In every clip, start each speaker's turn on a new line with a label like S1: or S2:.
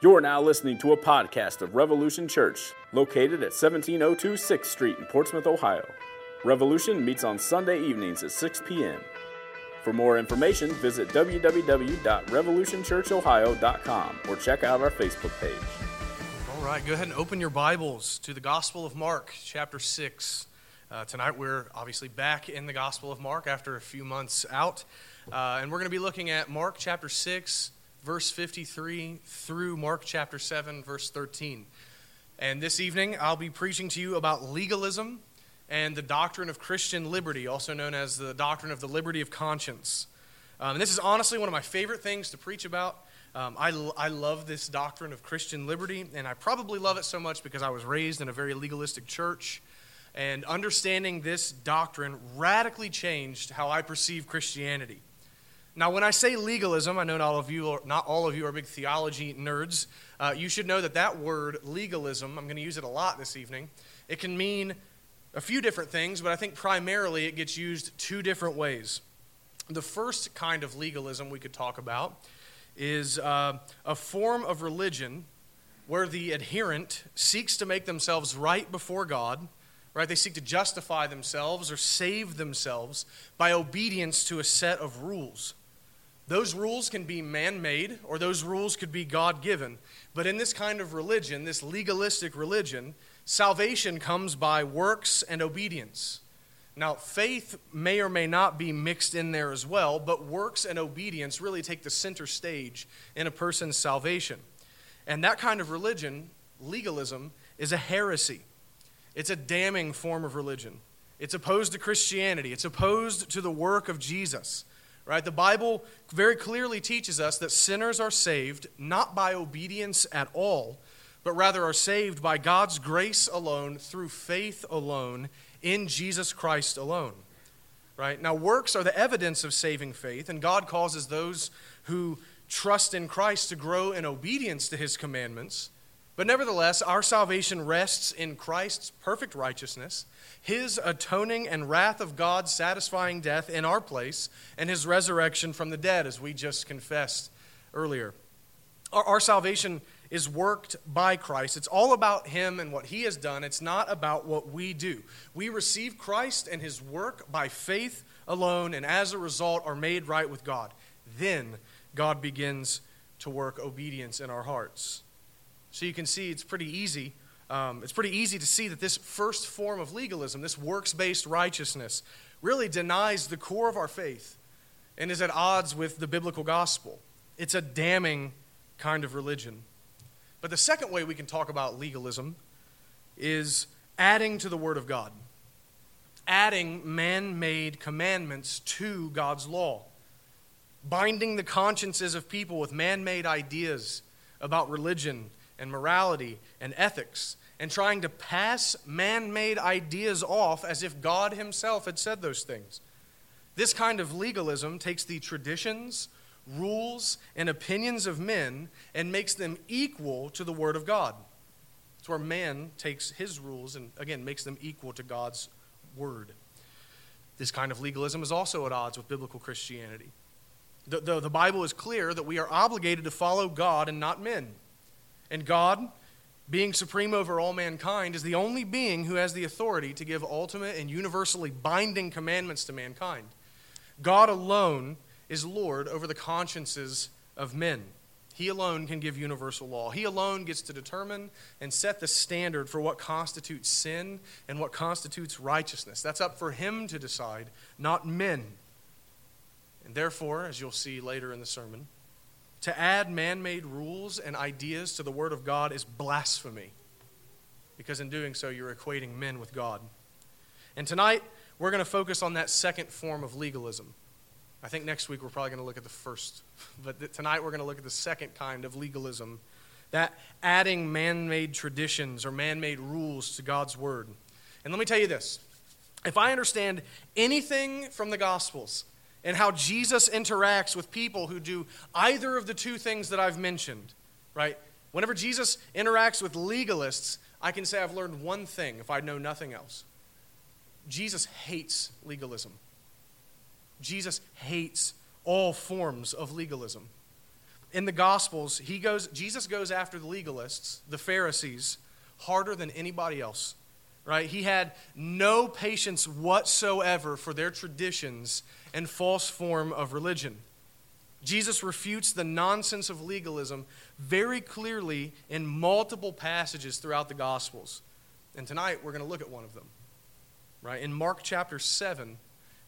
S1: You're now listening to a podcast of Revolution Church, located at 1702 6th Street in Portsmouth, Ohio. Revolution meets on Sunday evenings at 6 p.m. For more information, visit www.revolutionchurchohio.com or check out our Facebook page.
S2: All right, go ahead and open your Bibles to the Gospel of Mark, chapter 6. Uh, tonight we're obviously back in the Gospel of Mark after a few months out. Uh, and we're going to be looking at Mark chapter 6, verse 53 through Mark chapter 7, verse 13. And this evening, I'll be preaching to you about legalism and the doctrine of Christian liberty, also known as the doctrine of the liberty of conscience. Um, and this is honestly one of my favorite things to preach about. Um, I, I love this doctrine of Christian liberty, and I probably love it so much because I was raised in a very legalistic church. And understanding this doctrine radically changed how I perceive Christianity. Now, when I say legalism, I know not all of you are, not all of you are big theology nerds. Uh, you should know that that word, legalism, I'm going to use it a lot this evening. It can mean a few different things, but I think primarily it gets used two different ways. The first kind of legalism we could talk about is uh, a form of religion where the adherent seeks to make themselves right before God right? They seek to justify themselves or save themselves by obedience to a set of rules. Those rules can be man made or those rules could be God given. But in this kind of religion, this legalistic religion, salvation comes by works and obedience. Now, faith may or may not be mixed in there as well, but works and obedience really take the center stage in a person's salvation. And that kind of religion, legalism, is a heresy. It's a damning form of religion. It's opposed to Christianity, it's opposed to the work of Jesus. Right? The Bible very clearly teaches us that sinners are saved not by obedience at all, but rather are saved by God's grace alone, through faith alone, in Jesus Christ alone. Right? Now, works are the evidence of saving faith, and God causes those who trust in Christ to grow in obedience to his commandments. But nevertheless, our salvation rests in Christ's perfect righteousness, his atoning and wrath of God satisfying death in our place, and his resurrection from the dead, as we just confessed earlier. Our, our salvation is worked by Christ. It's all about him and what he has done, it's not about what we do. We receive Christ and his work by faith alone, and as a result, are made right with God. Then God begins to work obedience in our hearts. So you can see it's pretty easy. Um, it's pretty easy to see that this first form of legalism, this works based righteousness, really denies the core of our faith and is at odds with the biblical gospel. It's a damning kind of religion. But the second way we can talk about legalism is adding to the Word of God, adding man made commandments to God's law, binding the consciences of people with man made ideas about religion and morality and ethics and trying to pass man made ideas off as if God Himself had said those things. This kind of legalism takes the traditions, rules, and opinions of men and makes them equal to the Word of God. It's where man takes his rules and, again, makes them equal to God's Word. This kind of legalism is also at odds with biblical Christianity. The, the, the Bible is clear that we are obligated to follow God and not men. And God, being supreme over all mankind, is the only being who has the authority to give ultimate and universally binding commandments to mankind. God alone is Lord over the consciences of men. He alone can give universal law. He alone gets to determine and set the standard for what constitutes sin and what constitutes righteousness. That's up for Him to decide, not men. And therefore, as you'll see later in the sermon, to add man made rules and ideas to the Word of God is blasphemy, because in doing so, you're equating men with God. And tonight, we're going to focus on that second form of legalism. I think next week we're probably going to look at the first, but tonight we're going to look at the second kind of legalism that adding man made traditions or man made rules to God's Word. And let me tell you this if I understand anything from the Gospels, and how Jesus interacts with people who do either of the two things that I've mentioned, right? Whenever Jesus interacts with legalists, I can say I've learned one thing if I know nothing else. Jesus hates legalism. Jesus hates all forms of legalism. in the Gospels, he goes, Jesus goes after the legalists, the Pharisees, harder than anybody else. Right? He had no patience whatsoever for their traditions and false form of religion. Jesus refutes the nonsense of legalism very clearly in multiple passages throughout the Gospels. And tonight we're going to look at one of them. Right? In Mark chapter 7,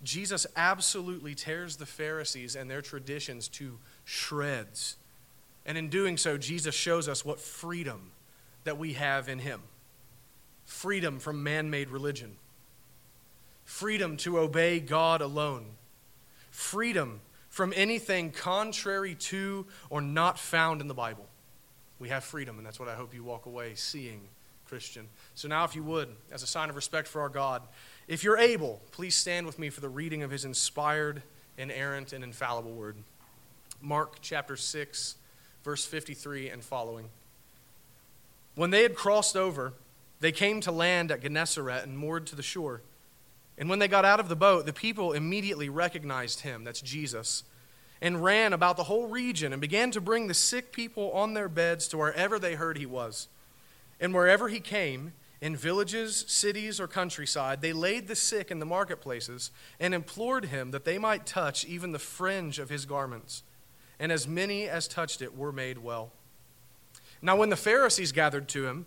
S2: Jesus absolutely tears the Pharisees and their traditions to shreds. And in doing so, Jesus shows us what freedom that we have in Him freedom from man made religion, freedom to obey God alone, freedom from anything contrary to or not found in the Bible. We have freedom, and that's what I hope you walk away seeing, Christian. So now, if you would, as a sign of respect for our God, if you're able, please stand with me for the reading of his inspired, inerrant, and infallible word. Mark chapter 6, verse 53 and following. When they had crossed over, they came to land at Gennesaret and moored to the shore. And when they got out of the boat, the people immediately recognized him, that's Jesus, and ran about the whole region and began to bring the sick people on their beds to wherever they heard he was. And wherever he came, in villages, cities, or countryside, they laid the sick in the marketplaces and implored him that they might touch even the fringe of his garments. And as many as touched it were made well. Now, when the Pharisees gathered to him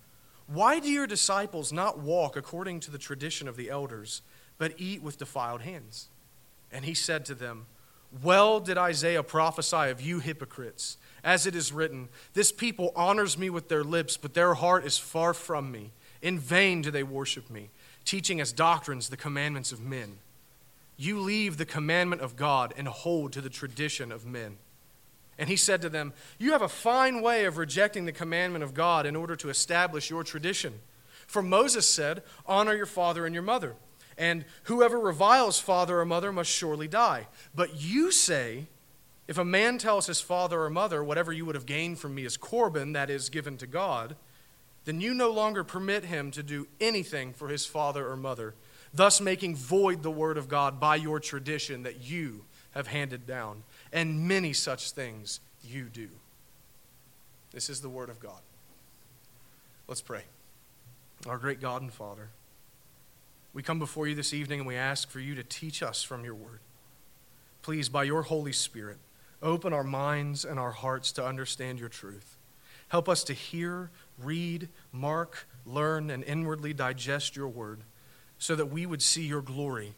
S2: Why do your disciples not walk according to the tradition of the elders, but eat with defiled hands? And he said to them, Well did Isaiah prophesy of you hypocrites, as it is written, This people honors me with their lips, but their heart is far from me. In vain do they worship me, teaching as doctrines the commandments of men. You leave the commandment of God and hold to the tradition of men. And he said to them, You have a fine way of rejecting the commandment of God in order to establish your tradition. For Moses said, Honor your father and your mother and whoever reviles father or mother must surely die. But you say, if a man tells his father or mother, whatever you would have gained from me is Corban, that is, given to God, then you no longer permit him to do anything for his father or mother, thus making void the word of God by your tradition that you have handed down. And many such things you do. This is the word of God. Let's pray. Our great God and Father. We come before you this evening and we ask for you to teach us from your word. Please, by your Holy Spirit, open our minds and our hearts to understand your truth. Help us to hear, read, mark, learn, and inwardly digest your word so that we would see your glory,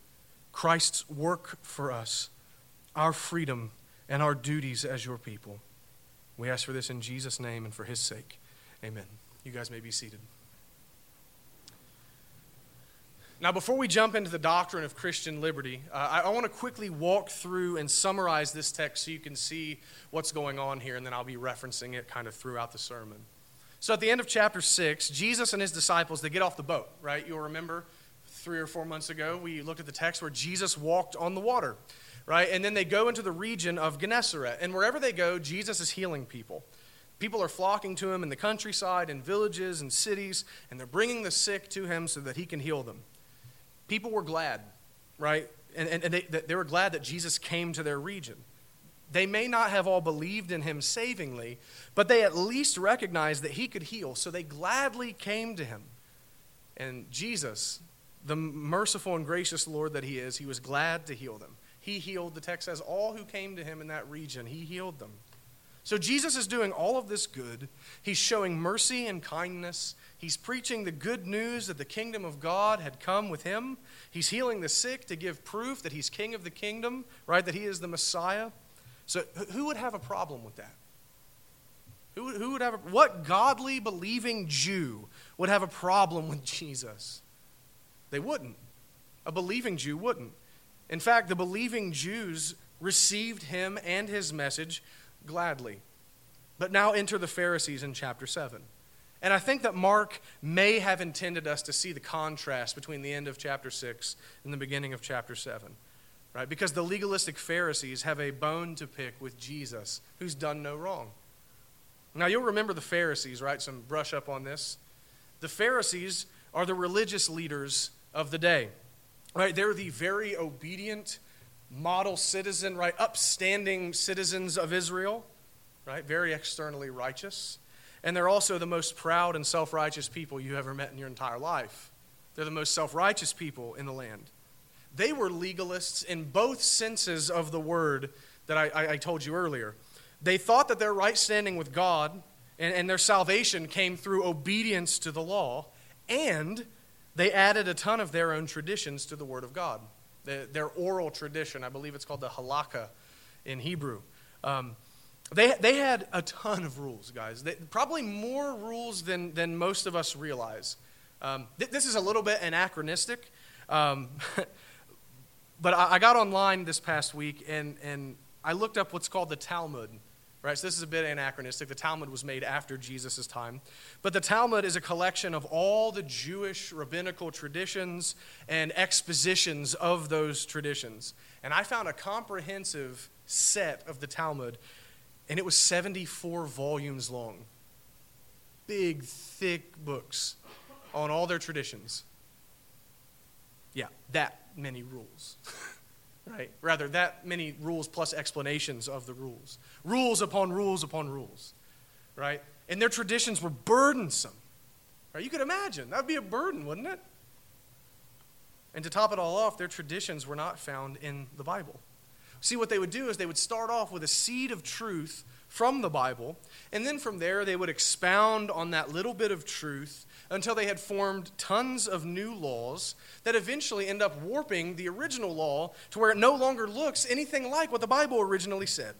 S2: Christ's work for us, our freedom, and our duties as your people. We ask for this in Jesus' name and for his sake. Amen. You guys may be seated. Now, before we jump into the doctrine of Christian liberty, uh, I, I want to quickly walk through and summarize this text so you can see what's going on here, and then I'll be referencing it kind of throughout the sermon. So, at the end of chapter 6, Jesus and his disciples, they get off the boat, right? You'll remember three or four months ago, we looked at the text where Jesus walked on the water, right? And then they go into the region of Gennesaret, and wherever they go, Jesus is healing people. People are flocking to him in the countryside, in villages and cities, and they're bringing the sick to him so that he can heal them people were glad, right? And, and, and they, they were glad that Jesus came to their region. They may not have all believed in him savingly, but they at least recognized that he could heal, so they gladly came to him. And Jesus, the merciful and gracious Lord that he is, he was glad to heal them. He healed, the text says, all who came to him in that region, he healed them. So Jesus is doing all of this good. He's showing mercy and kindness. He's preaching the good news that the kingdom of God had come with him. He's healing the sick to give proof that he's king of the kingdom, right? That he is the Messiah. So who would have a problem with that? Who, who would have a, what godly believing Jew would have a problem with Jesus? They wouldn't. A believing Jew wouldn't. In fact, the believing Jews received him and his message gladly. But now enter the Pharisees in chapter 7. And I think that Mark may have intended us to see the contrast between the end of chapter 6 and the beginning of chapter 7. Right? Because the legalistic Pharisees have a bone to pick with Jesus, who's done no wrong. Now, you'll remember the Pharisees, right? Some brush up on this. The Pharisees are the religious leaders of the day. Right? They're the very obedient model citizen, right? Upstanding citizens of Israel, right? Very externally righteous. And they're also the most proud and self righteous people you ever met in your entire life. They're the most self righteous people in the land. They were legalists in both senses of the word that I, I, told you earlier. They thought that their right standing with God and, and their salvation came through obedience to the law, and they added a ton of their own traditions to the Word of God. The, their oral tradition, I believe it's called the halakha in Hebrew. Um, they, they had a ton of rules, guys. They, probably more rules than, than most of us realize. Um, th- this is a little bit anachronistic, um, but I, I, got online this past week and, and I looked up what's called the Talmud. Right, so this is a bit anachronistic. The Talmud was made after Jesus' time. But the Talmud is a collection of all the Jewish rabbinical traditions and expositions of those traditions. And I found a comprehensive set of the Talmud and it was 74 volumes long. Big, thick books on all their traditions. Yeah, that many rules. right? Rather, that many rules plus explanations of the rules. Rules upon rules upon rules, right? And their traditions were burdensome. Right? You could imagine. That would be a burden, wouldn't it? And to top it all off, their traditions were not found in the Bible. See, what they would do is they would start off with a seed of truth from the Bible, and then from there they would expound on that little bit of truth until they had formed tons of new laws that eventually end up warping the original law to where it no longer looks anything like what the Bible originally said.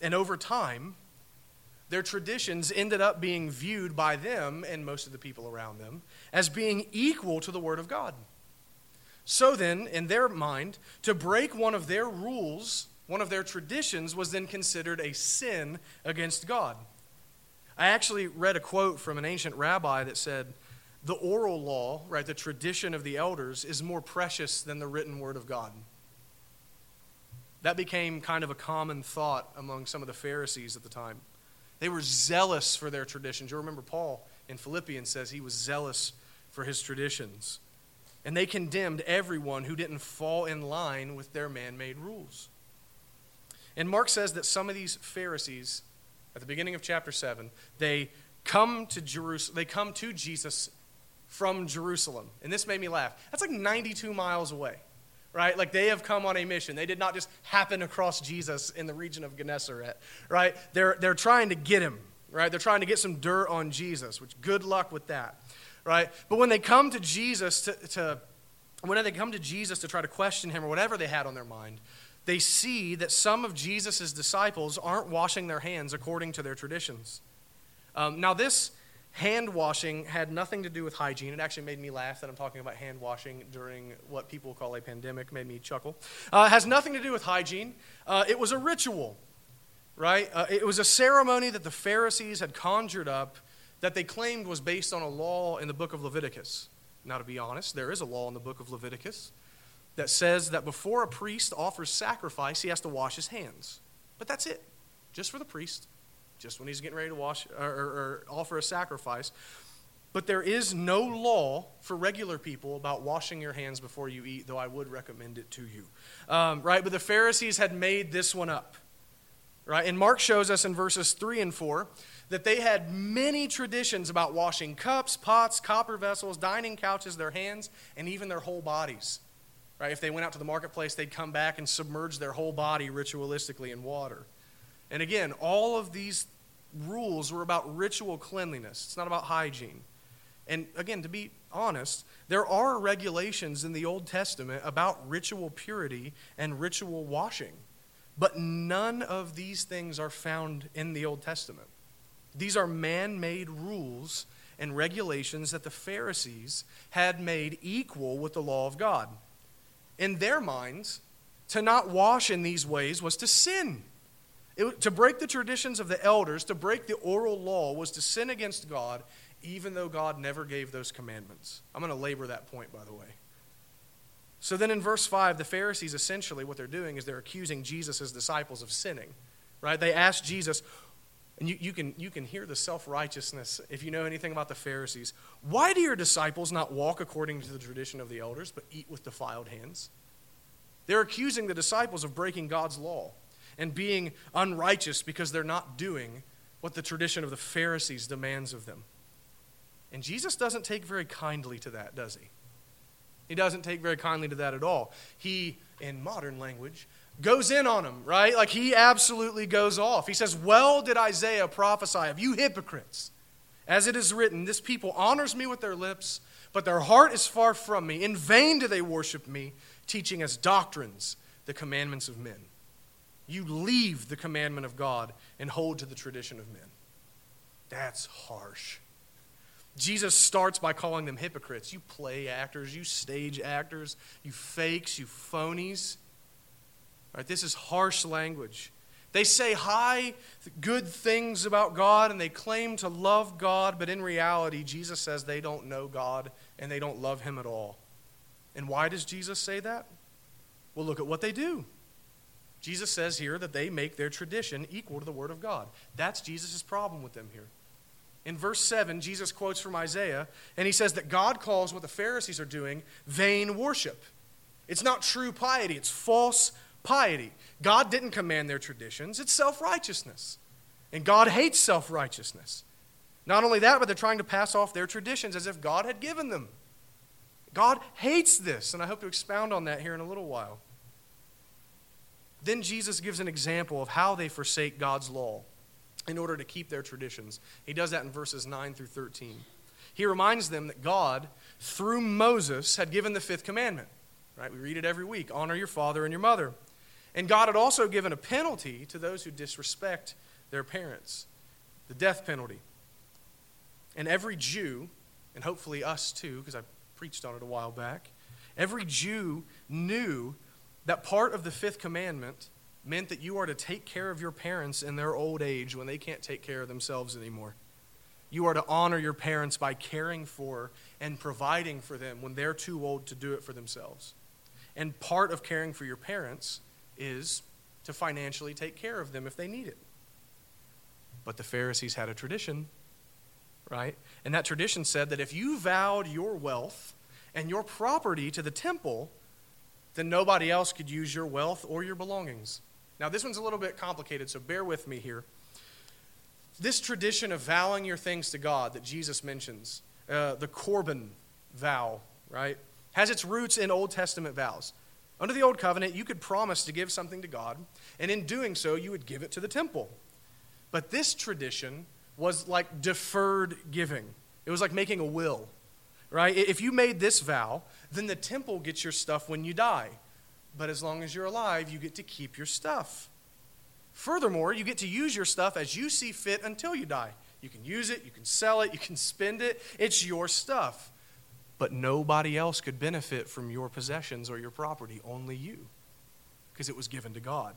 S2: And over time, their traditions ended up being viewed by them and most of the people around them as being equal to the Word of God. So then, in their mind, to break one of their rules, one of their traditions, was then considered a sin against God. I actually read a quote from an ancient rabbi that said, The oral law, right, the tradition of the elders, is more precious than the written word of God. That became kind of a common thought among some of the Pharisees at the time. They were zealous for their traditions. You'll remember Paul in Philippians says he was zealous for his traditions. And they condemned everyone who didn't fall in line with their man made rules. And Mark says that some of these Pharisees, at the beginning of chapter 7, they come to Jerusalem, they come to Jesus from Jerusalem. And this made me laugh. That's like 92 miles away, right? Like they have come on a mission. They did not just happen across Jesus in the region of Gennesaret, right? They're, they're trying to get him, right? They're trying to get some dirt on Jesus, which good luck with that right? But when they come to Jesus to, to when they come to Jesus to try to question him or whatever they had on their mind, they see that some of Jesus' disciples aren't washing their hands according to their traditions. Um, now, this hand washing had nothing to do with hygiene. It actually made me laugh that I'm talking about hand washing during what people call a pandemic, made me chuckle. Uh, it has nothing to do with hygiene. Uh, it was a ritual, right? Uh, it was a ceremony that the Pharisees had conjured up that they claimed was based on a law in the book of Leviticus. Now, to be honest, there is a law in the book of Leviticus that says that before a priest offers sacrifice, he has to wash his hands. But that's it, just for the priest, just when he's getting ready to wash or, or, or offer a sacrifice. But there is no law for regular people about washing your hands before you eat, though I would recommend it to you. Um, right? But the Pharisees had made this one up. Right? And Mark shows us in verses 3 and 4 that they had many traditions about washing cups, pots, copper vessels, dining couches, their hands, and even their whole bodies. Right? If they went out to the marketplace, they'd come back and submerge their whole body ritualistically in water. And again, all of these rules were about ritual cleanliness. It's not about hygiene. And again, to be honest, there are regulations in the Old Testament about ritual purity and ritual washing. But none of these things are found in the Old Testament. These are man made rules and regulations that the Pharisees had made equal with the law of God. In their minds, to not wash in these ways was to sin. It, to break the traditions of the elders, to break the oral law, was to sin against God, even though God never gave those commandments. I'm going to labor that point, by the way. So then in verse 5, the Pharisees essentially, what they're doing is they're accusing Jesus' disciples of sinning, right? They ask Jesus, and you, you, can, you can hear the self righteousness if you know anything about the Pharisees. Why do your disciples not walk according to the tradition of the elders, but eat with defiled hands? They're accusing the disciples of breaking God's law and being unrighteous because they're not doing what the tradition of the Pharisees demands of them. And Jesus doesn't take very kindly to that, does he? He doesn't take very kindly to that at all. He, in modern language, goes in on him, right? Like he absolutely goes off. He says, Well did Isaiah prophesy of you hypocrites. As it is written, this people honors me with their lips, but their heart is far from me. In vain do they worship me, teaching as doctrines the commandments of men. You leave the commandment of God and hold to the tradition of men. That's harsh. Jesus starts by calling them hypocrites. You play actors, you stage actors, you fakes, you phonies. Right, this is harsh language. They say high, good things about God and they claim to love God, but in reality, Jesus says they don't know God and they don't love Him at all. And why does Jesus say that? Well, look at what they do. Jesus says here that they make their tradition equal to the Word of God. That's Jesus' problem with them here. In verse 7, Jesus quotes from Isaiah, and he says that God calls what the Pharisees are doing vain worship. It's not true piety, it's false piety. God didn't command their traditions, it's self righteousness. And God hates self righteousness. Not only that, but they're trying to pass off their traditions as if God had given them. God hates this, and I hope to expound on that here in a little while. Then Jesus gives an example of how they forsake God's law in order to keep their traditions. He does that in verses 9 through 13. He reminds them that God, through Moses, had given the fifth commandment. Right? We read it every week honor your father and your mother. And God had also given a penalty to those who disrespect their parents the death penalty. And every Jew, and hopefully us too, because I preached on it a while back, every Jew knew that part of the fifth commandment meant that you are to take care of your parents in their old age when they can't take care of themselves anymore. You are to honor your parents by caring for and providing for them when they're too old to do it for themselves. And part of caring for your parents is to financially take care of them if they need it. But the Pharisees had a tradition, right? And that tradition said that if you vowed your wealth and your property to the temple, then nobody else could use your wealth or your belongings. Now, this one's a little bit complicated, so bear with me here. This tradition of vowing your things to God that Jesus mentions, uh, the Corban vow, right, has its roots in Old Testament vows. Under the Old Covenant, you could promise to give something to God, and in doing so, you would give it to the temple. But this tradition was like deferred giving, it was like making a will, right? If you made this vow, then the temple gets your stuff when you die. But as long as you're alive, you get to keep your stuff. Furthermore, you get to use your stuff as you see fit until you die. You can use it, you can sell it, you can spend it. It's your stuff. But nobody else could benefit from your possessions or your property, only you, because it was given to God.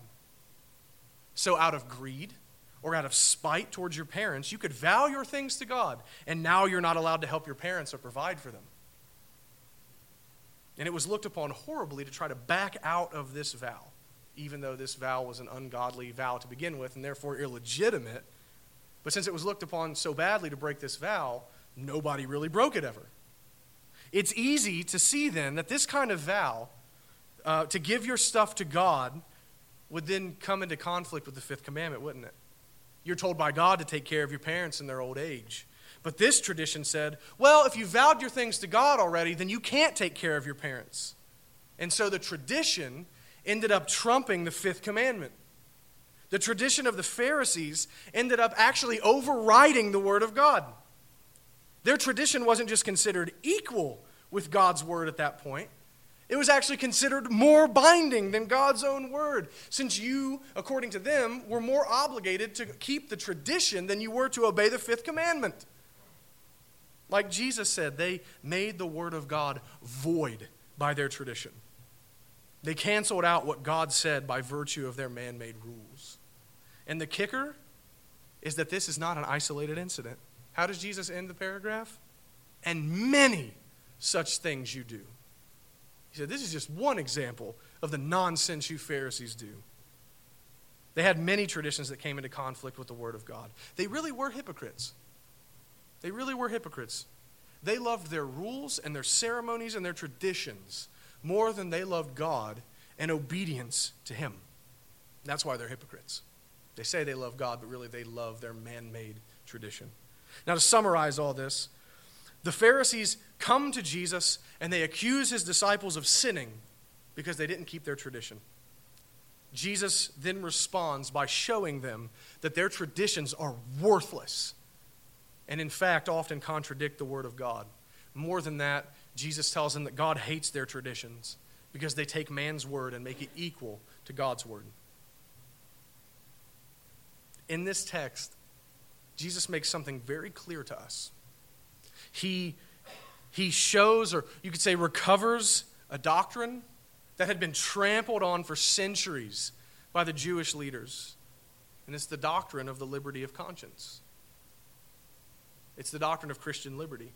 S2: So, out of greed or out of spite towards your parents, you could vow your things to God, and now you're not allowed to help your parents or provide for them. And it was looked upon horribly to try to back out of this vow, even though this vow was an ungodly vow to begin with and therefore illegitimate. But since it was looked upon so badly to break this vow, nobody really broke it ever. It's easy to see then that this kind of vow, uh, to give your stuff to God, would then come into conflict with the fifth commandment, wouldn't it? You're told by God to take care of your parents in their old age. But this tradition said, well, if you vowed your things to God already, then you can't take care of your parents. And so the tradition ended up trumping the fifth commandment. The tradition of the Pharisees ended up actually overriding the Word of God. Their tradition wasn't just considered equal with God's Word at that point, it was actually considered more binding than God's own Word, since you, according to them, were more obligated to keep the tradition than you were to obey the fifth commandment. Like Jesus said, they made the Word of God void by their tradition. They canceled out what God said by virtue of their man made rules. And the kicker is that this is not an isolated incident. How does Jesus end the paragraph? And many such things you do. He said, This is just one example of the nonsense you Pharisees do. They had many traditions that came into conflict with the Word of God. They really were hypocrites. They really were hypocrites. They loved their rules and their ceremonies and their traditions more than they loved God and obedience to Him. That's why they're hypocrites. They say they love God, but really they love their man made tradition. Now, to summarize all this, the Pharisees come to Jesus and they accuse his disciples of sinning because they didn't keep their tradition. Jesus then responds by showing them that their traditions are worthless and, in fact, often contradict the Word of God. More than that, Jesus tells them that God hates their traditions because they take man's word and make it equal to God's word. In this text, Jesus makes something very clear to us. He, he shows, or you could say, recovers a doctrine that had been trampled on for centuries by the Jewish leaders. And it's the doctrine of the liberty of conscience. It's the doctrine of Christian liberty.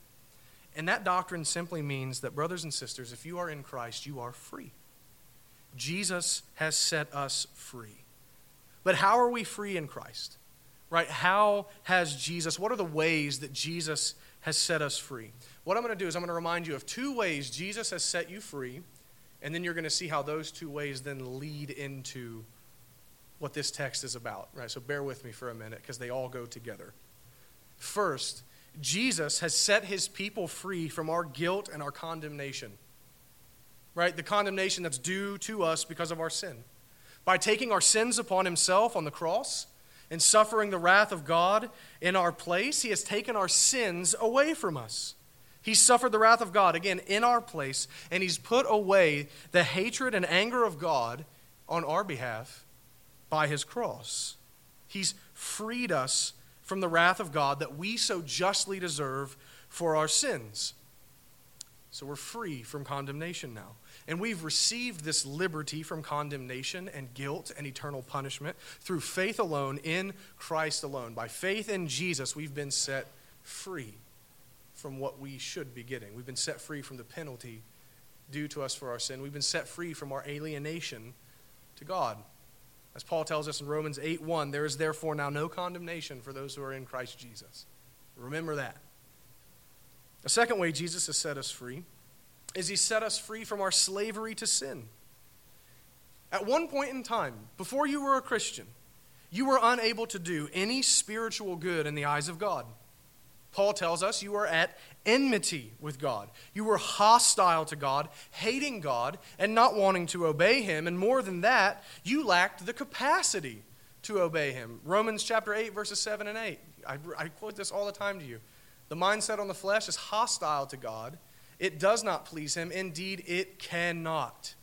S2: And that doctrine simply means that, brothers and sisters, if you are in Christ, you are free. Jesus has set us free. But how are we free in Christ? Right? How has Jesus, what are the ways that Jesus has set us free? What I'm going to do is I'm going to remind you of two ways Jesus has set you free, and then you're going to see how those two ways then lead into what this text is about. Right? So bear with me for a minute because they all go together. First, Jesus has set his people free from our guilt and our condemnation. Right? The condemnation that's due to us because of our sin. By taking our sins upon himself on the cross and suffering the wrath of God in our place, he has taken our sins away from us. He suffered the wrath of God, again, in our place, and he's put away the hatred and anger of God on our behalf by his cross. He's freed us from the wrath of God that we so justly deserve for our sins. So we're free from condemnation now. And we've received this liberty from condemnation and guilt and eternal punishment through faith alone in Christ alone. By faith in Jesus, we've been set free from what we should be getting. We've been set free from the penalty due to us for our sin. We've been set free from our alienation to God. As Paul tells us in Romans 8 1, there is therefore now no condemnation for those who are in Christ Jesus. Remember that. The second way Jesus has set us free is he set us free from our slavery to sin. At one point in time, before you were a Christian, you were unable to do any spiritual good in the eyes of God. Paul tells us you were at enmity with God. You were hostile to God, hating God, and not wanting to obey Him. And more than that, you lacked the capacity to obey Him. Romans chapter 8, verses 7 and 8. I, I quote this all the time to you. The mindset on the flesh is hostile to God. It does not please Him. Indeed, it cannot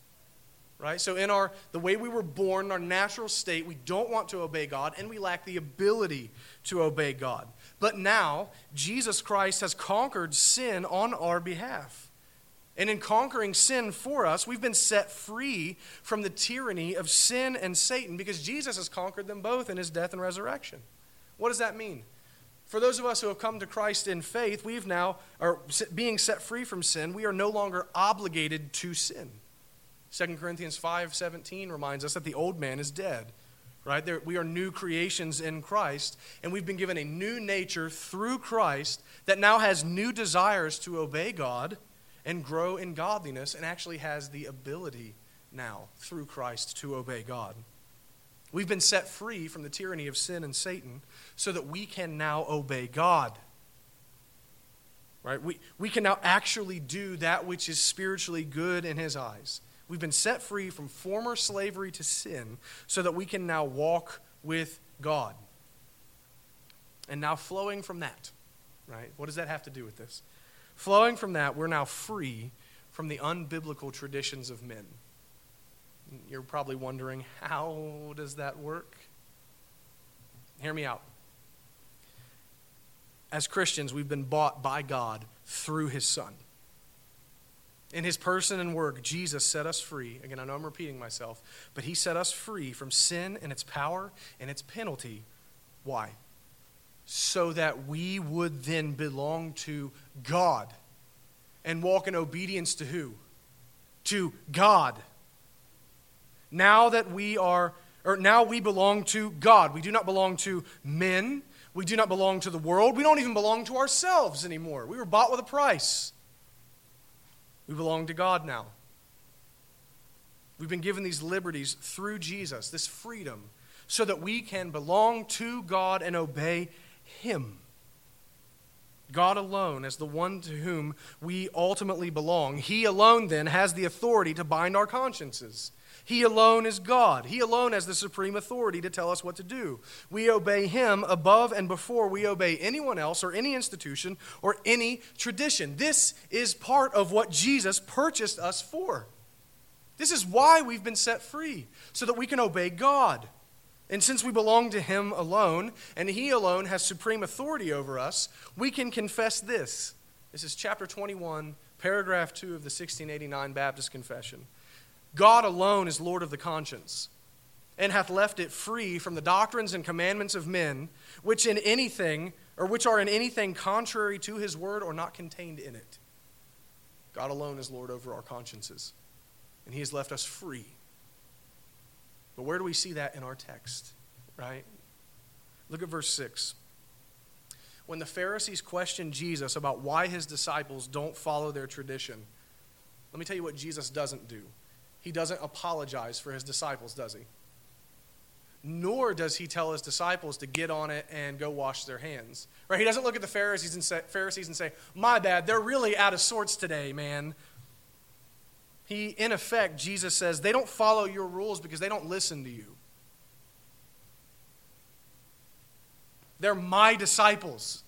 S2: right so in our the way we were born our natural state we don't want to obey god and we lack the ability to obey god but now, Jesus Christ has conquered sin on our behalf. And in conquering sin for us, we've been set free from the tyranny of sin and Satan because Jesus has conquered them both in his death and resurrection. What does that mean? For those of us who have come to Christ in faith, we've now, are being set free from sin, we are no longer obligated to sin. 2 Corinthians 5:17 reminds us that the old man is dead right? We are new creations in Christ, and we've been given a new nature through Christ that now has new desires to obey God and grow in godliness, and actually has the ability now through Christ to obey God. We've been set free from the tyranny of sin and Satan so that we can now obey God. Right? We, we can now actually do that which is spiritually good in His eyes. We've been set free from former slavery to sin so that we can now walk with God. And now, flowing from that, right? What does that have to do with this? Flowing from that, we're now free from the unbiblical traditions of men. You're probably wondering, how does that work? Hear me out. As Christians, we've been bought by God through his Son. In his person and work, Jesus set us free. Again, I know I'm repeating myself, but he set us free from sin and its power and its penalty. Why? So that we would then belong to God and walk in obedience to who? To God. Now that we are, or now we belong to God. We do not belong to men. We do not belong to the world. We don't even belong to ourselves anymore. We were bought with a price. We belong to God now. We've been given these liberties through Jesus, this freedom, so that we can belong to God and obey Him. God alone as the one to whom we ultimately belong. He alone then has the authority to bind our consciences. He alone is God. He alone has the supreme authority to tell us what to do. We obey Him above and before we obey anyone else or any institution or any tradition. This is part of what Jesus purchased us for. This is why we've been set free, so that we can obey God. And since we belong to Him alone, and He alone has supreme authority over us, we can confess this. This is chapter 21, paragraph 2 of the 1689 Baptist Confession. God alone is Lord of the conscience, and hath left it free from the doctrines and commandments of men, which in anything, or which are in anything contrary to his word or not contained in it. God alone is Lord over our consciences, and he has left us free. But where do we see that in our text? Right? Look at verse 6. When the Pharisees questioned Jesus about why his disciples don't follow their tradition, let me tell you what Jesus doesn't do he doesn't apologize for his disciples, does he? Nor does he tell his disciples to get on it and go wash their hands. Right? He doesn't look at the Pharisees and say, Pharisees and say, "My bad, they're really out of sorts today, man." He, in effect, Jesus says, they don't follow your rules because they don't listen to you. They're my disciples.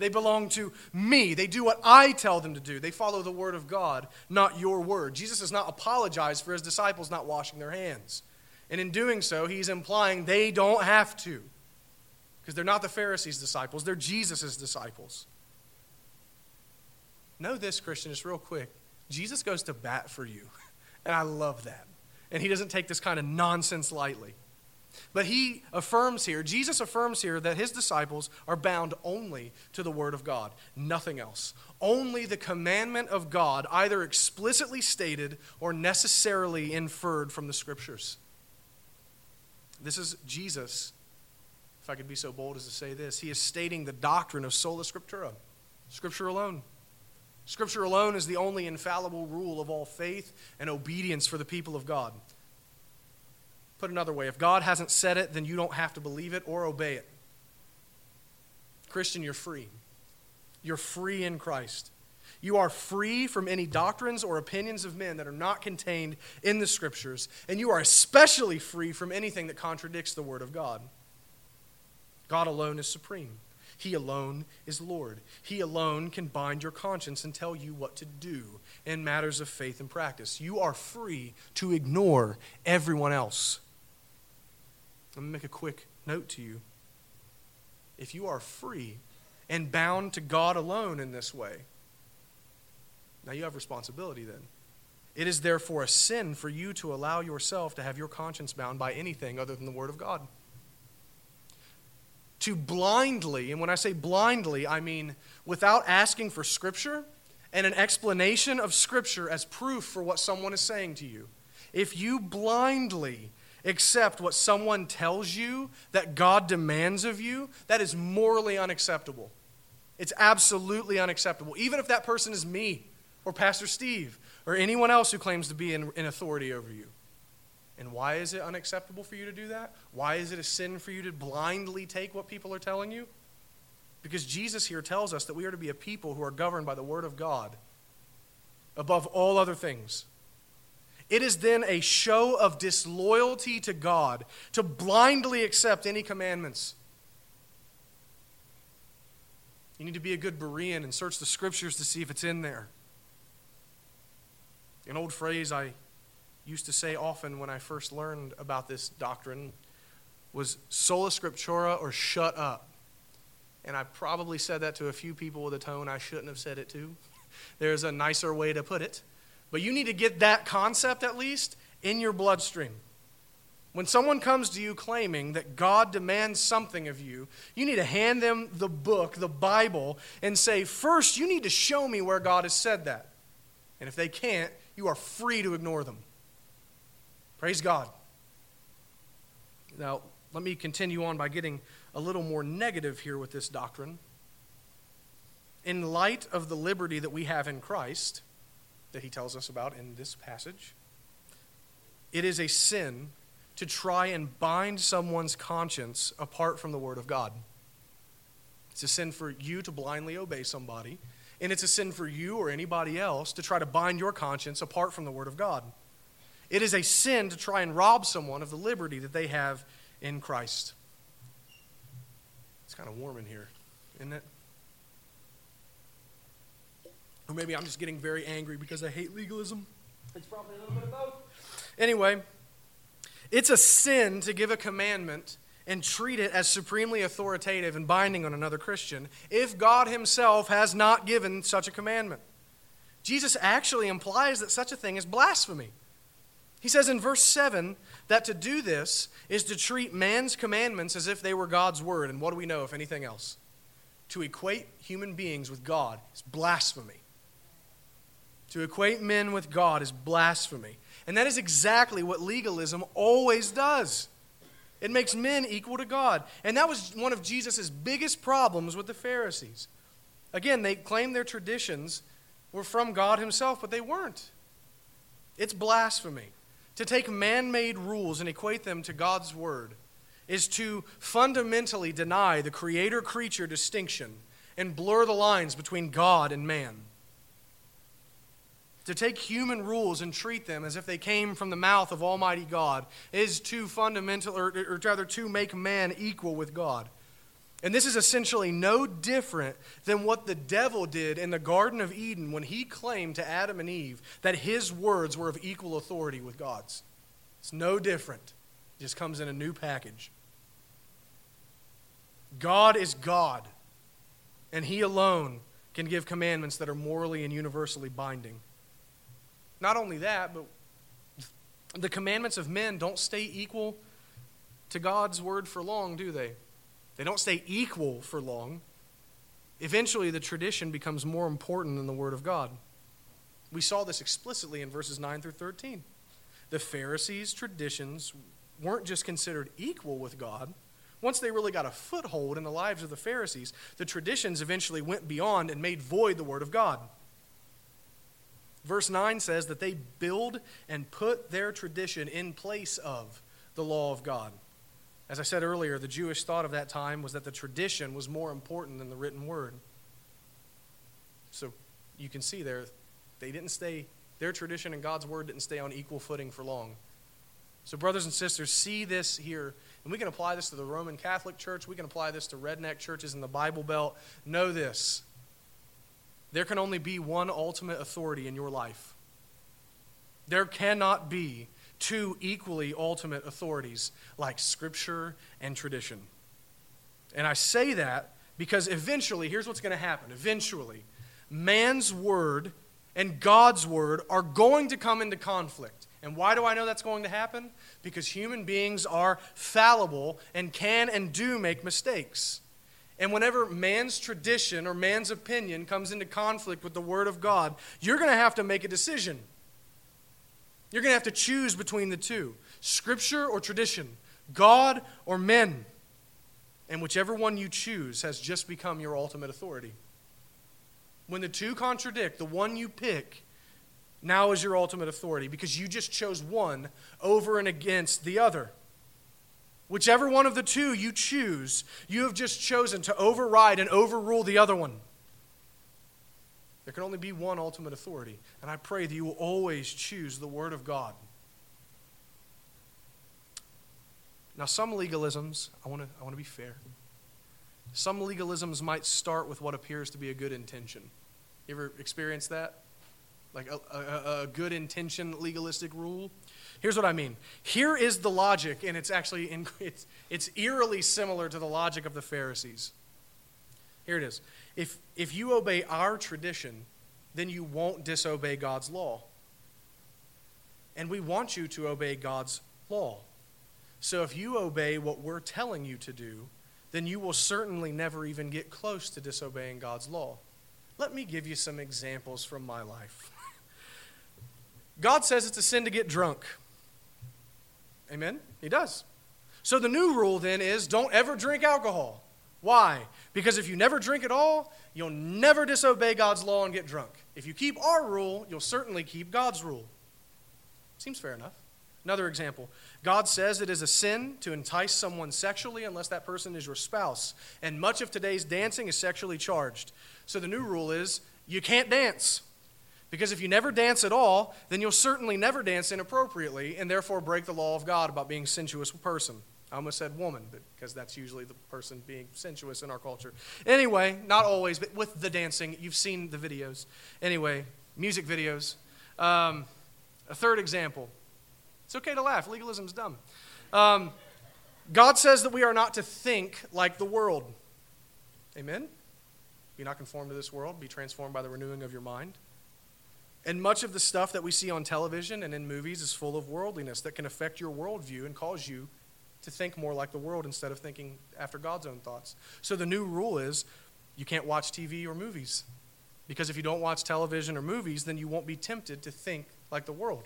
S2: They belong to me. They do what I tell them to do. They follow the word of God, not your word. Jesus does not apologize for his disciples not washing their hands. And in doing so, he's implying they don't have to. Because they're not the Pharisees' disciples, they're Jesus' disciples. Know this, Christian, just real quick. Jesus goes to bat for you. And I love that. And he doesn't take this kind of nonsense lightly. But he affirms here, Jesus affirms here, that his disciples are bound only to the Word of God, nothing else. Only the commandment of God, either explicitly stated or necessarily inferred from the Scriptures. This is Jesus, if I could be so bold as to say this. He is stating the doctrine of sola scriptura, Scripture alone. Scripture alone is the only infallible rule of all faith and obedience for the people of God. Put another way, if God hasn't said it, then you don't have to believe it or obey it. Christian, you're free. You're free in Christ. You are free from any doctrines or opinions of men that are not contained in the Scriptures, and you are especially free from anything that contradicts the Word of God. God alone is supreme. He alone is Lord. He alone can bind your conscience and tell you what to do in matters of faith and practice. You are free to ignore everyone else. Let me make a quick note to you. If you are free and bound to God alone in this way, now you have responsibility then. It is therefore a sin for you to allow yourself to have your conscience bound by anything other than the Word of God. To blindly, and when I say blindly, I mean without asking for Scripture and an explanation of Scripture as proof for what someone is saying to you. If you blindly accept what someone tells you that God demands of you, that is morally unacceptable. It's absolutely unacceptable. Even if that person is me or Pastor Steve or anyone else who claims to be in, in authority over you. And why is it unacceptable for you to do that? Why is it a sin for you to blindly take what people are telling you? Because Jesus here tells us that we are to be a people who are governed by the Word of God above all other things. It is then a show of disloyalty to God to blindly accept any commandments. You need to be a good Berean and search the scriptures to see if it's in there. An old phrase I used to say often when I first learned about this doctrine was sola scriptura or shut up. And I probably said that to a few people with a tone I shouldn't have said it to. There's a nicer way to put it. But you need to get that concept at least in your bloodstream. When someone comes to you claiming that God demands something of you, you need to hand them the book, the Bible, and say, First, you need to show me where God has said that. And if they can't, you are free to ignore them. Praise God. Now, let me continue on by getting a little more negative here with this doctrine. In light of the liberty that we have in Christ, that he tells us about in this passage, it is a sin to try and bind someone's conscience apart from the Word of God. It's a sin for you to blindly obey somebody, and it's a sin for you or anybody else to try to bind your conscience apart from the Word of God. It is a sin to try and rob someone of the liberty that they have in Christ. It's kind of warm in here, isn't it? Or maybe I'm just getting very angry because I hate legalism. It's probably a little bit of both. Anyway, it's a sin to give a commandment and treat it as supremely authoritative and binding on another Christian if God Himself has not given such a commandment. Jesus actually implies that such a thing is blasphemy. He says in verse 7 that to do this is to treat man's commandments as if they were God's word. And what do we know, if anything else? To equate human beings with God is blasphemy. To equate men with God is blasphemy. And that is exactly what legalism always does. It makes men equal to God. And that was one of Jesus' biggest problems with the Pharisees. Again, they claimed their traditions were from God Himself, but they weren't. It's blasphemy. To take man made rules and equate them to God's Word is to fundamentally deny the creator creature distinction and blur the lines between God and man. To take human rules and treat them as if they came from the mouth of Almighty God is to fundamental, or, or rather, to make man equal with God. And this is essentially no different than what the devil did in the Garden of Eden when he claimed to Adam and Eve that his words were of equal authority with God's. It's no different, it just comes in a new package. God is God, and he alone can give commandments that are morally and universally binding. Not only that, but the commandments of men don't stay equal to God's word for long, do they? They don't stay equal for long. Eventually, the tradition becomes more important than the word of God. We saw this explicitly in verses 9 through 13. The Pharisees' traditions weren't just considered equal with God. Once they really got a foothold in the lives of the Pharisees, the traditions eventually went beyond and made void the Word of God. Verse 9 says that they build and put their tradition in place of the law of God. As I said earlier, the Jewish thought of that time was that the tradition was more important than the written word. So you can see there, they didn't stay, their tradition and God's word didn't stay on equal footing for long. So, brothers and sisters, see this here. And we can apply this to the Roman Catholic Church. We can apply this to redneck churches in the Bible Belt. Know this there can only be one ultimate authority in your life. There cannot be two equally ultimate authorities like Scripture and tradition. And I say that because eventually, here's what's going to happen. Eventually, man's word and God's word are going to come into conflict. And why do I know that's going to happen? Because human beings are fallible and can and do make mistakes. And whenever man's tradition or man's opinion comes into conflict with the Word of God, you're going to have to make a decision. You're going to have to choose between the two Scripture or tradition, God or men. And whichever one you choose has just become your ultimate authority. When the two contradict, the one you pick now is your ultimate authority because you just chose one over and against the other. Whichever one of the two you choose, you have just chosen to override and overrule the other one. There can only be one ultimate authority, and I pray that you will always choose the Word of God. Now, some legalisms, I want to I want to be fair. Some legalisms might start with what appears to be a good intention. You ever experienced that? Like a, a, a good intention legalistic rule? Here's what I mean. Here is the logic, and it's actually in, it's, it's eerily similar to the logic of the Pharisees. Here it is. If, if you obey our tradition, then you won't disobey God's law. And we want you to obey God's law. So if you obey what we're telling you to do, then you will certainly never even get close to disobeying God's law. Let me give you some examples from my life. God says it's a sin to get drunk. Amen? He does. So the new rule then is don't ever drink alcohol. Why? Because if you never drink at all, you'll never disobey God's law and get drunk. If you keep our rule, you'll certainly keep God's rule. Seems fair enough. Another example God says it is a sin to entice someone sexually unless that person is your spouse. And much of today's dancing is sexually charged. So the new rule is you can't dance. Because if you never dance at all, then you'll certainly never dance inappropriately and therefore break the law of God about being sensuous person. I almost said woman, because that's usually the person being sensuous in our culture. Anyway, not always, but with the dancing, you've seen the videos. Anyway, music videos. Um, a third example. It's okay to laugh. Legalism's dumb. Um, God says that we are not to think like the world. Amen? Be not conformed to this world, be transformed by the renewing of your mind. And much of the stuff that we see on television and in movies is full of worldliness that can affect your worldview and cause you to think more like the world instead of thinking after God's own thoughts. So the new rule is you can't watch TV or movies. Because if you don't watch television or movies, then you won't be tempted to think like the world.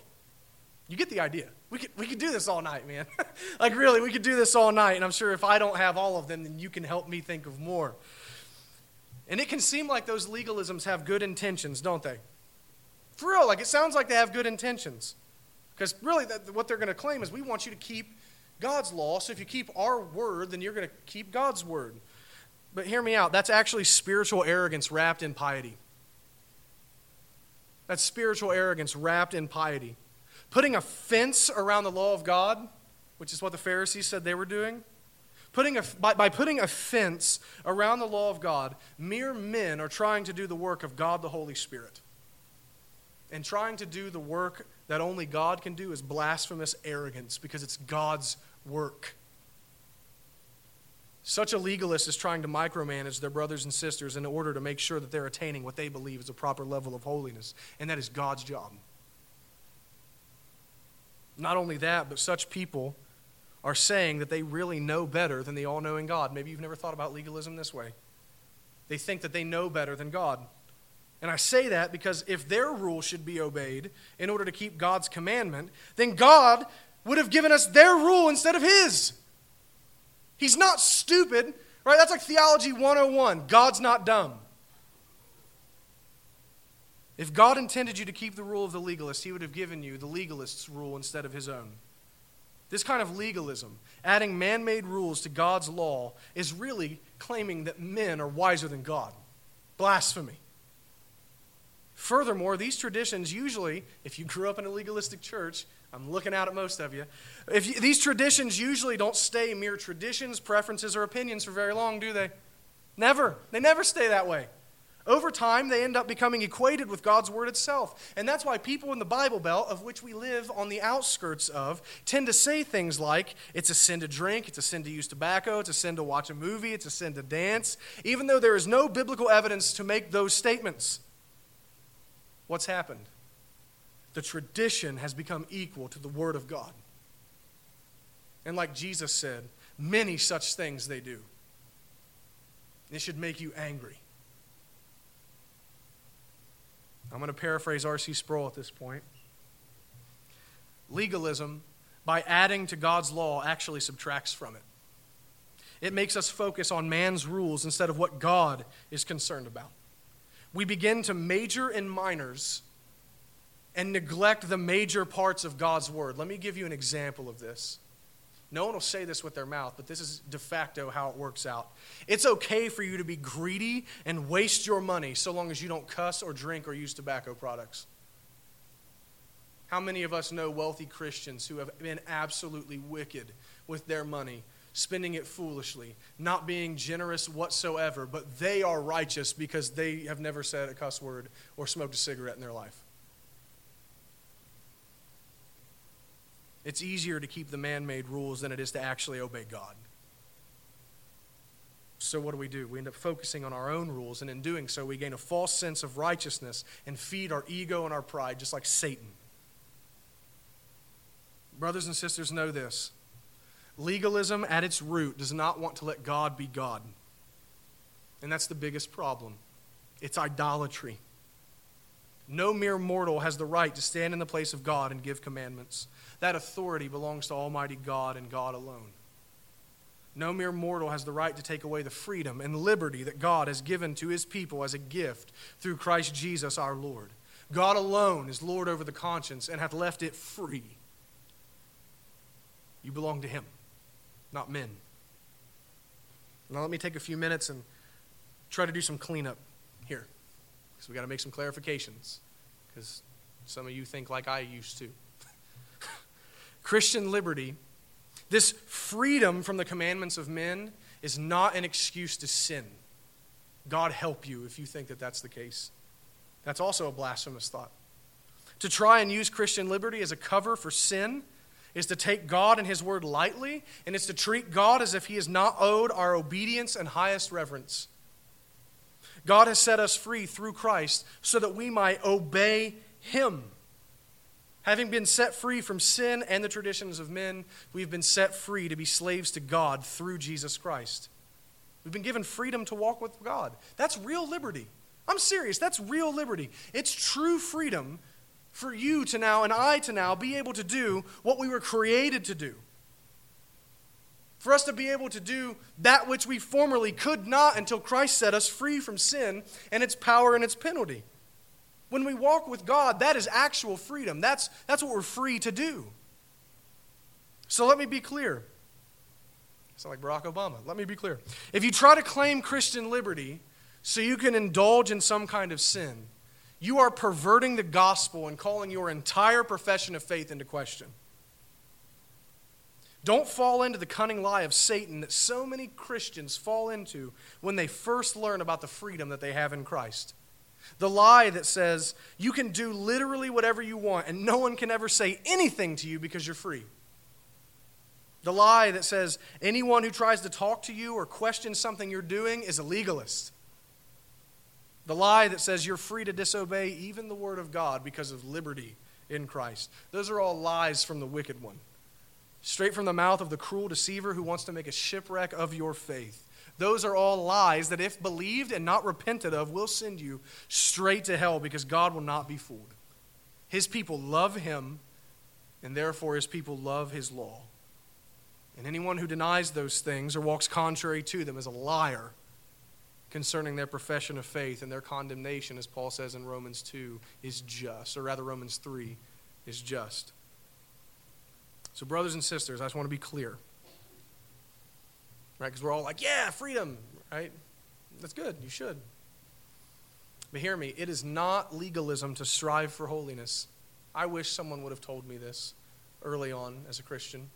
S2: You get the idea. We could, we could do this all night, man. like, really, we could do this all night. And I'm sure if I don't have all of them, then you can help me think of more. And it can seem like those legalisms have good intentions, don't they? For real, like it sounds like they have good intentions. Because really, that, what they're going to claim is we want you to keep God's law. So if you keep our word, then you're going to keep God's word. But hear me out. That's actually spiritual arrogance wrapped in piety. That's spiritual arrogance wrapped in piety. Putting a fence around the law of God, which is what the Pharisees said they were doing. Putting a, by, by putting a fence around the law of God, mere men are trying to do the work of God the Holy Spirit. And trying to do the work that only God can do is blasphemous arrogance because it's God's work. Such a legalist is trying to micromanage their brothers and sisters in order to make sure that they're attaining what they believe is a proper level of holiness, and that is God's job. Not only that, but such people are saying that they really know better than the all knowing God. Maybe you've never thought about legalism this way. They think that they know better than God. And I say that because if their rule should be obeyed in order to keep God's commandment, then God would have given us their rule instead of His. He's not stupid, right? That's like Theology 101. God's not dumb. If God intended you to keep the rule of the legalist, He would have given you the legalist's rule instead of His own. This kind of legalism, adding man made rules to God's law, is really claiming that men are wiser than God. Blasphemy. Furthermore, these traditions usually, if you grew up in a legalistic church, I'm looking out at most of you. If you, these traditions usually don't stay mere traditions, preferences, or opinions for very long, do they? Never. They never stay that way. Over time, they end up becoming equated with God's Word itself. And that's why people in the Bible Belt, of which we live on the outskirts of, tend to say things like, it's a sin to drink, it's a sin to use tobacco, it's a sin to watch a movie, it's a sin to dance, even though there is no biblical evidence to make those statements. What's happened? The tradition has become equal to the Word of God. And like Jesus said, many such things they do. It should make you angry. I'm going to paraphrase R.C. Sproul at this point. Legalism, by adding to God's law, actually subtracts from it. It makes us focus on man's rules instead of what God is concerned about. We begin to major in minors and neglect the major parts of God's word. Let me give you an example of this. No one will say this with their mouth, but this is de facto how it works out. It's okay for you to be greedy and waste your money so long as you don't cuss or drink or use tobacco products. How many of us know wealthy Christians who have been absolutely wicked with their money, spending it foolishly, not being generous whatsoever, but they are righteous because they have never said a cuss word or smoked a cigarette in their life? It's easier to keep the man made rules than it is to actually obey God. So, what do we do? We end up focusing on our own rules, and in doing so, we gain a false sense of righteousness and feed our ego and our pride, just like Satan. Brothers and sisters, know this legalism at its root does not want to let God be God. And that's the biggest problem it's idolatry. No mere mortal has the right to stand in the place of God and give commandments. That authority belongs to Almighty God and God alone. No mere mortal has the right to take away the freedom and liberty that God has given to his people as a gift through Christ Jesus our Lord. God alone is Lord over the conscience and hath left it free. You belong to him, not men. Now, let me take a few minutes and try to do some cleanup here because we got to make some clarifications because some of you think like I used to. Christian liberty this freedom from the commandments of men is not an excuse to sin. God help you if you think that that's the case. That's also a blasphemous thought. To try and use Christian liberty as a cover for sin is to take God and His word lightly, and it's to treat God as if He is not owed our obedience and highest reverence. God has set us free through Christ so that we might obey Him. Having been set free from sin and the traditions of men, we've been set free to be slaves to God through Jesus Christ. We've been given freedom to walk with God. That's real liberty. I'm serious. That's real liberty. It's true freedom for you to now and I to now be able to do what we were created to do. For us to be able to do that which we formerly could not until Christ set us free from sin and its power and its penalty. When we walk with God, that is actual freedom. That's, that's what we're free to do. So let me be clear. Sound like Barack Obama. Let me be clear. If you try to claim Christian liberty so you can indulge in some kind of sin, you are perverting the gospel and calling your entire profession of faith into question. Don't fall into the cunning lie of Satan that so many Christians fall into when they first learn about the freedom that they have in Christ. The lie that says you can do literally whatever you want and no one can ever say anything to you because you're free. The lie that says anyone who tries to talk to you or question something you're doing is a legalist. The lie that says you're free to disobey even the word of God because of liberty in Christ. Those are all lies from the wicked one. Straight from the mouth of the cruel deceiver who wants to make a shipwreck of your faith. Those are all lies that, if believed and not repented of, will send you straight to hell because God will not be fooled. His people love him, and therefore his people love his law. And anyone who denies those things or walks contrary to them is a liar concerning their profession of faith, and their condemnation, as Paul says in Romans 2, is just, or rather, Romans 3 is just. So, brothers and sisters, I just want to be clear right? Because we're all like, yeah, freedom, right? That's good. You should. But hear me, it is not legalism to strive for holiness. I wish someone would have told me this early on as a Christian.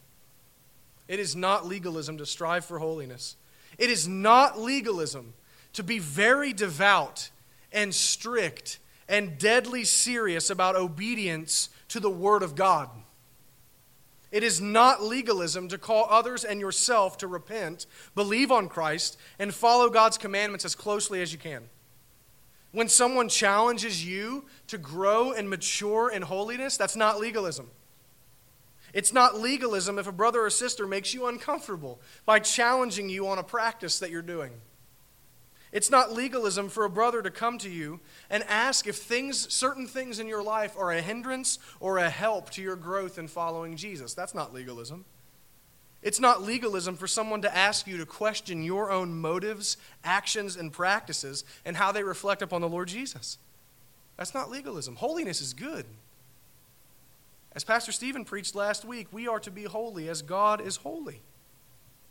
S2: It is not legalism to strive for holiness. It is not legalism to be very devout and strict and deadly serious about obedience to the Word of God. It is not legalism to call others and yourself to repent, believe on Christ, and follow God's commandments as closely as you can. When someone challenges you to grow and mature in holiness, that's not legalism. It's not legalism if a brother or sister makes you uncomfortable by challenging you on a practice that you're doing. It's not legalism for a brother to come to you and ask if things, certain things in your life are a hindrance or a help to your growth in following Jesus. That's not legalism. It's not legalism for someone to ask you to question your own motives, actions, and practices and how they reflect upon the Lord Jesus. That's not legalism. Holiness is good. As Pastor Stephen preached last week, we are to be holy as God is holy.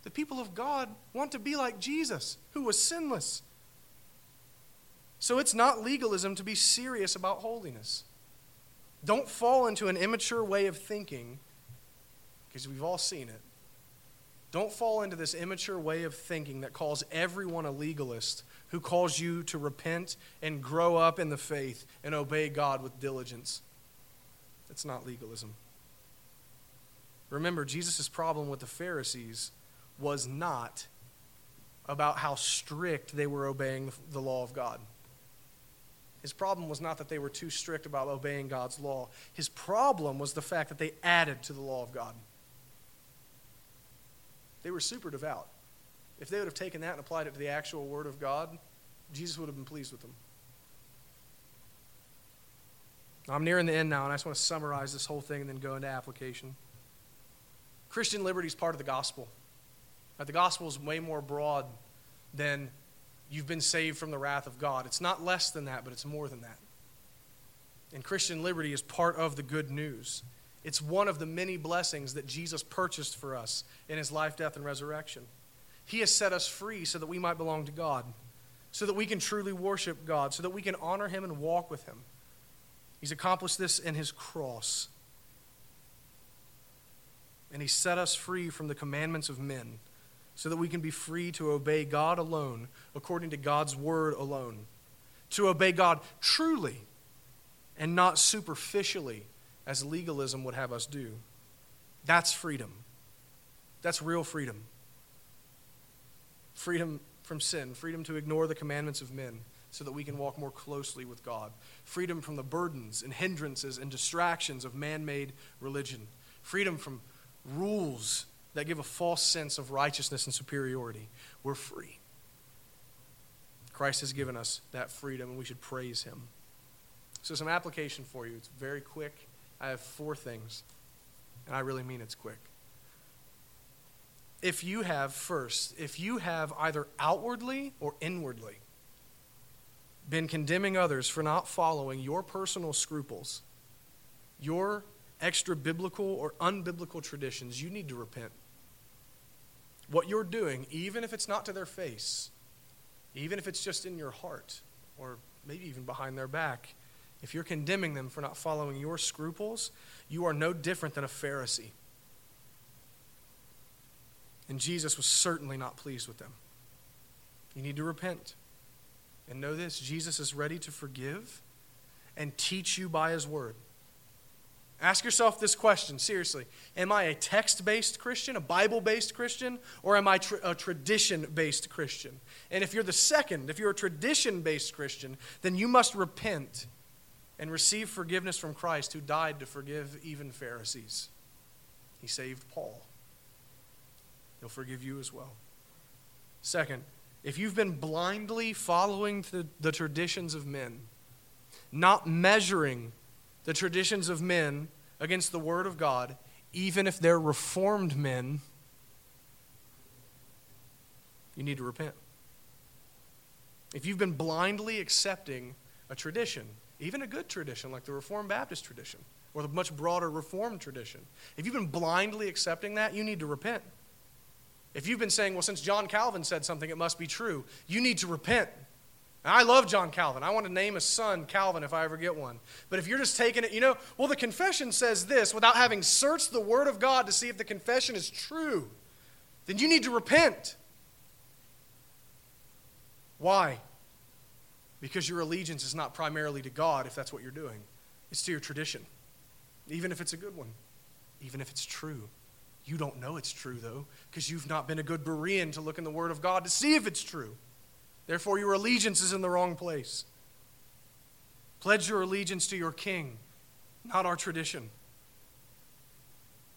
S2: The people of God want to be like Jesus, who was sinless. So it's not legalism to be serious about holiness. Don't fall into an immature way of thinking, because we've all seen it. Don't fall into this immature way of thinking that calls everyone a legalist, who calls you to repent and grow up in the faith and obey God with diligence. It's not legalism. Remember, Jesus' problem with the Pharisees was not about how strict they were obeying the law of God. His problem was not that they were too strict about obeying God's law. His problem was the fact that they added to the law of God. They were super devout. If they would have taken that and applied it to the actual Word of God, Jesus would have been pleased with them. I'm nearing the end now, and I just want to summarize this whole thing and then go into application. Christian liberty is part of the gospel. The gospel is way more broad than you've been saved from the wrath of God. It's not less than that, but it's more than that. And Christian liberty is part of the good news. It's one of the many blessings that Jesus purchased for us in his life, death, and resurrection. He has set us free so that we might belong to God, so that we can truly worship God, so that we can honor him and walk with him. He's accomplished this in his cross. And he set us free from the commandments of men so that we can be free to obey God alone, according to God's word alone. To obey God truly and not superficially, as legalism would have us do. That's freedom. That's real freedom. Freedom from sin, freedom to ignore the commandments of men so that we can walk more closely with God. Freedom from the burdens and hindrances and distractions of man made religion. Freedom from rules that give a false sense of righteousness and superiority. We're free. Christ has given us that freedom, and we should praise him. So, some application for you. It's very quick. I have four things, and I really mean it's quick. If you have, first, if you have either outwardly or inwardly been condemning others for not following your personal scruples, your extra biblical or unbiblical traditions, you need to repent what you're doing, even if it's not to their face, even if it's just in your heart, or maybe even behind their back, if you're condemning them for not following your scruples, you are no different than a Pharisee. And Jesus was certainly not pleased with them. You need to repent. And know this Jesus is ready to forgive and teach you by his word. Ask yourself this question seriously Am I a text based Christian, a Bible based Christian, or am I a tradition based Christian? And if you're the second, if you're a tradition based Christian, then you must repent and receive forgiveness from Christ who died to forgive even Pharisees. He saved Paul. He'll forgive you as well. Second, if you've been blindly following the, the traditions of men, not measuring the traditions of men against the Word of God, even if they're reformed men, you need to repent. If you've been blindly accepting a tradition, even a good tradition like the Reformed Baptist tradition or the much broader Reformed tradition, if you've been blindly accepting that, you need to repent. If you've been saying, well, since John Calvin said something, it must be true, you need to repent. I love John Calvin. I want to name a son Calvin if I ever get one. But if you're just taking it, you know, well, the confession says this without having searched the Word of God to see if the confession is true, then you need to repent. Why? Because your allegiance is not primarily to God if that's what you're doing, it's to your tradition, even if it's a good one, even if it's true. You don't know it's true, though, because you've not been a good Berean to look in the Word of God to see if it's true. Therefore, your allegiance is in the wrong place. Pledge your allegiance to your king, not our tradition.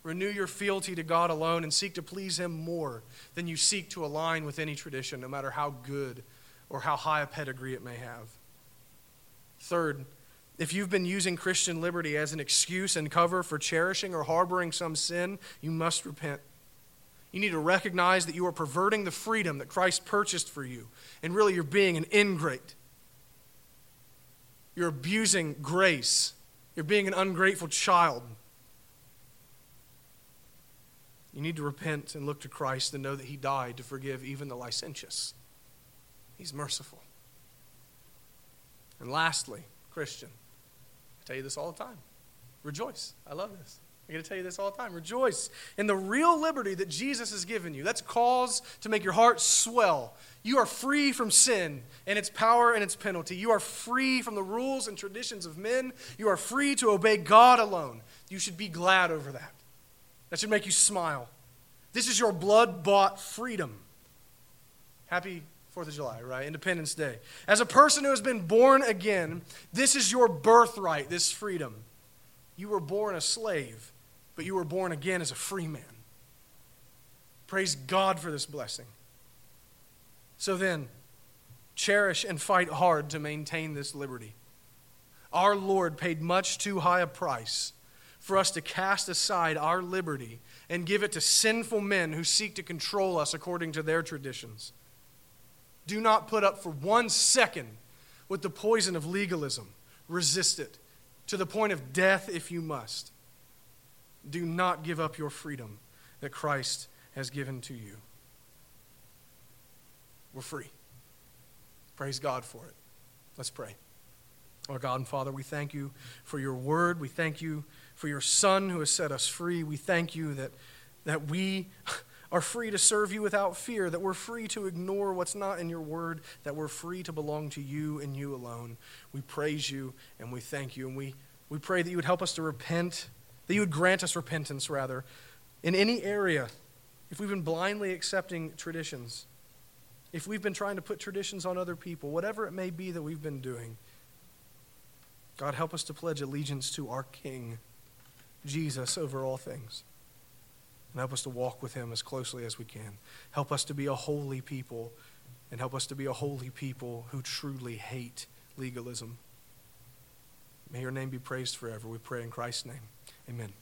S2: Renew your fealty to God alone and seek to please Him more than you seek to align with any tradition, no matter how good or how high a pedigree it may have. Third, if you've been using Christian liberty as an excuse and cover for cherishing or harboring some sin, you must repent. You need to recognize that you are perverting the freedom that Christ purchased for you, and really you're being an ingrate. You're abusing grace. You're being an ungrateful child. You need to repent and look to Christ and know that He died to forgive even the licentious. He's merciful. And lastly, Christian, I tell you this all the time rejoice. I love this. I'm going to tell you this all the time. Rejoice in the real liberty that Jesus has given you. That's cause to make your heart swell. You are free from sin and its power and its penalty. You are free from the rules and traditions of men. You are free to obey God alone. You should be glad over that. That should make you smile. This is your blood bought freedom. Happy 4th of July, right? Independence Day. As a person who has been born again, this is your birthright, this freedom. You were born a slave, but you were born again as a free man. Praise God for this blessing. So then, cherish and fight hard to maintain this liberty. Our Lord paid much too high a price for us to cast aside our liberty and give it to sinful men who seek to control us according to their traditions. Do not put up for one second with the poison of legalism. Resist it to the point of death if you must. Do not give up your freedom that Christ has given to you. We're free. Praise God for it. Let's pray. Our God and Father, we thank you for your word. We thank you for your Son who has set us free. We thank you that, that we are free to serve you without fear, that we're free to ignore what's not in your word, that we're free to belong to you and you alone. We praise you and we thank you. And we, we pray that you would help us to repent, that you would grant us repentance, rather, in any area, if we've been blindly accepting traditions, if we've been trying to put traditions on other people, whatever it may be that we've been doing. God, help us to pledge allegiance to our King, Jesus, over all things. And help us to walk with him as closely as we can. Help us to be a holy people, and help us to be a holy people who truly hate legalism. May your name be praised forever. We pray in Christ's name. Amen.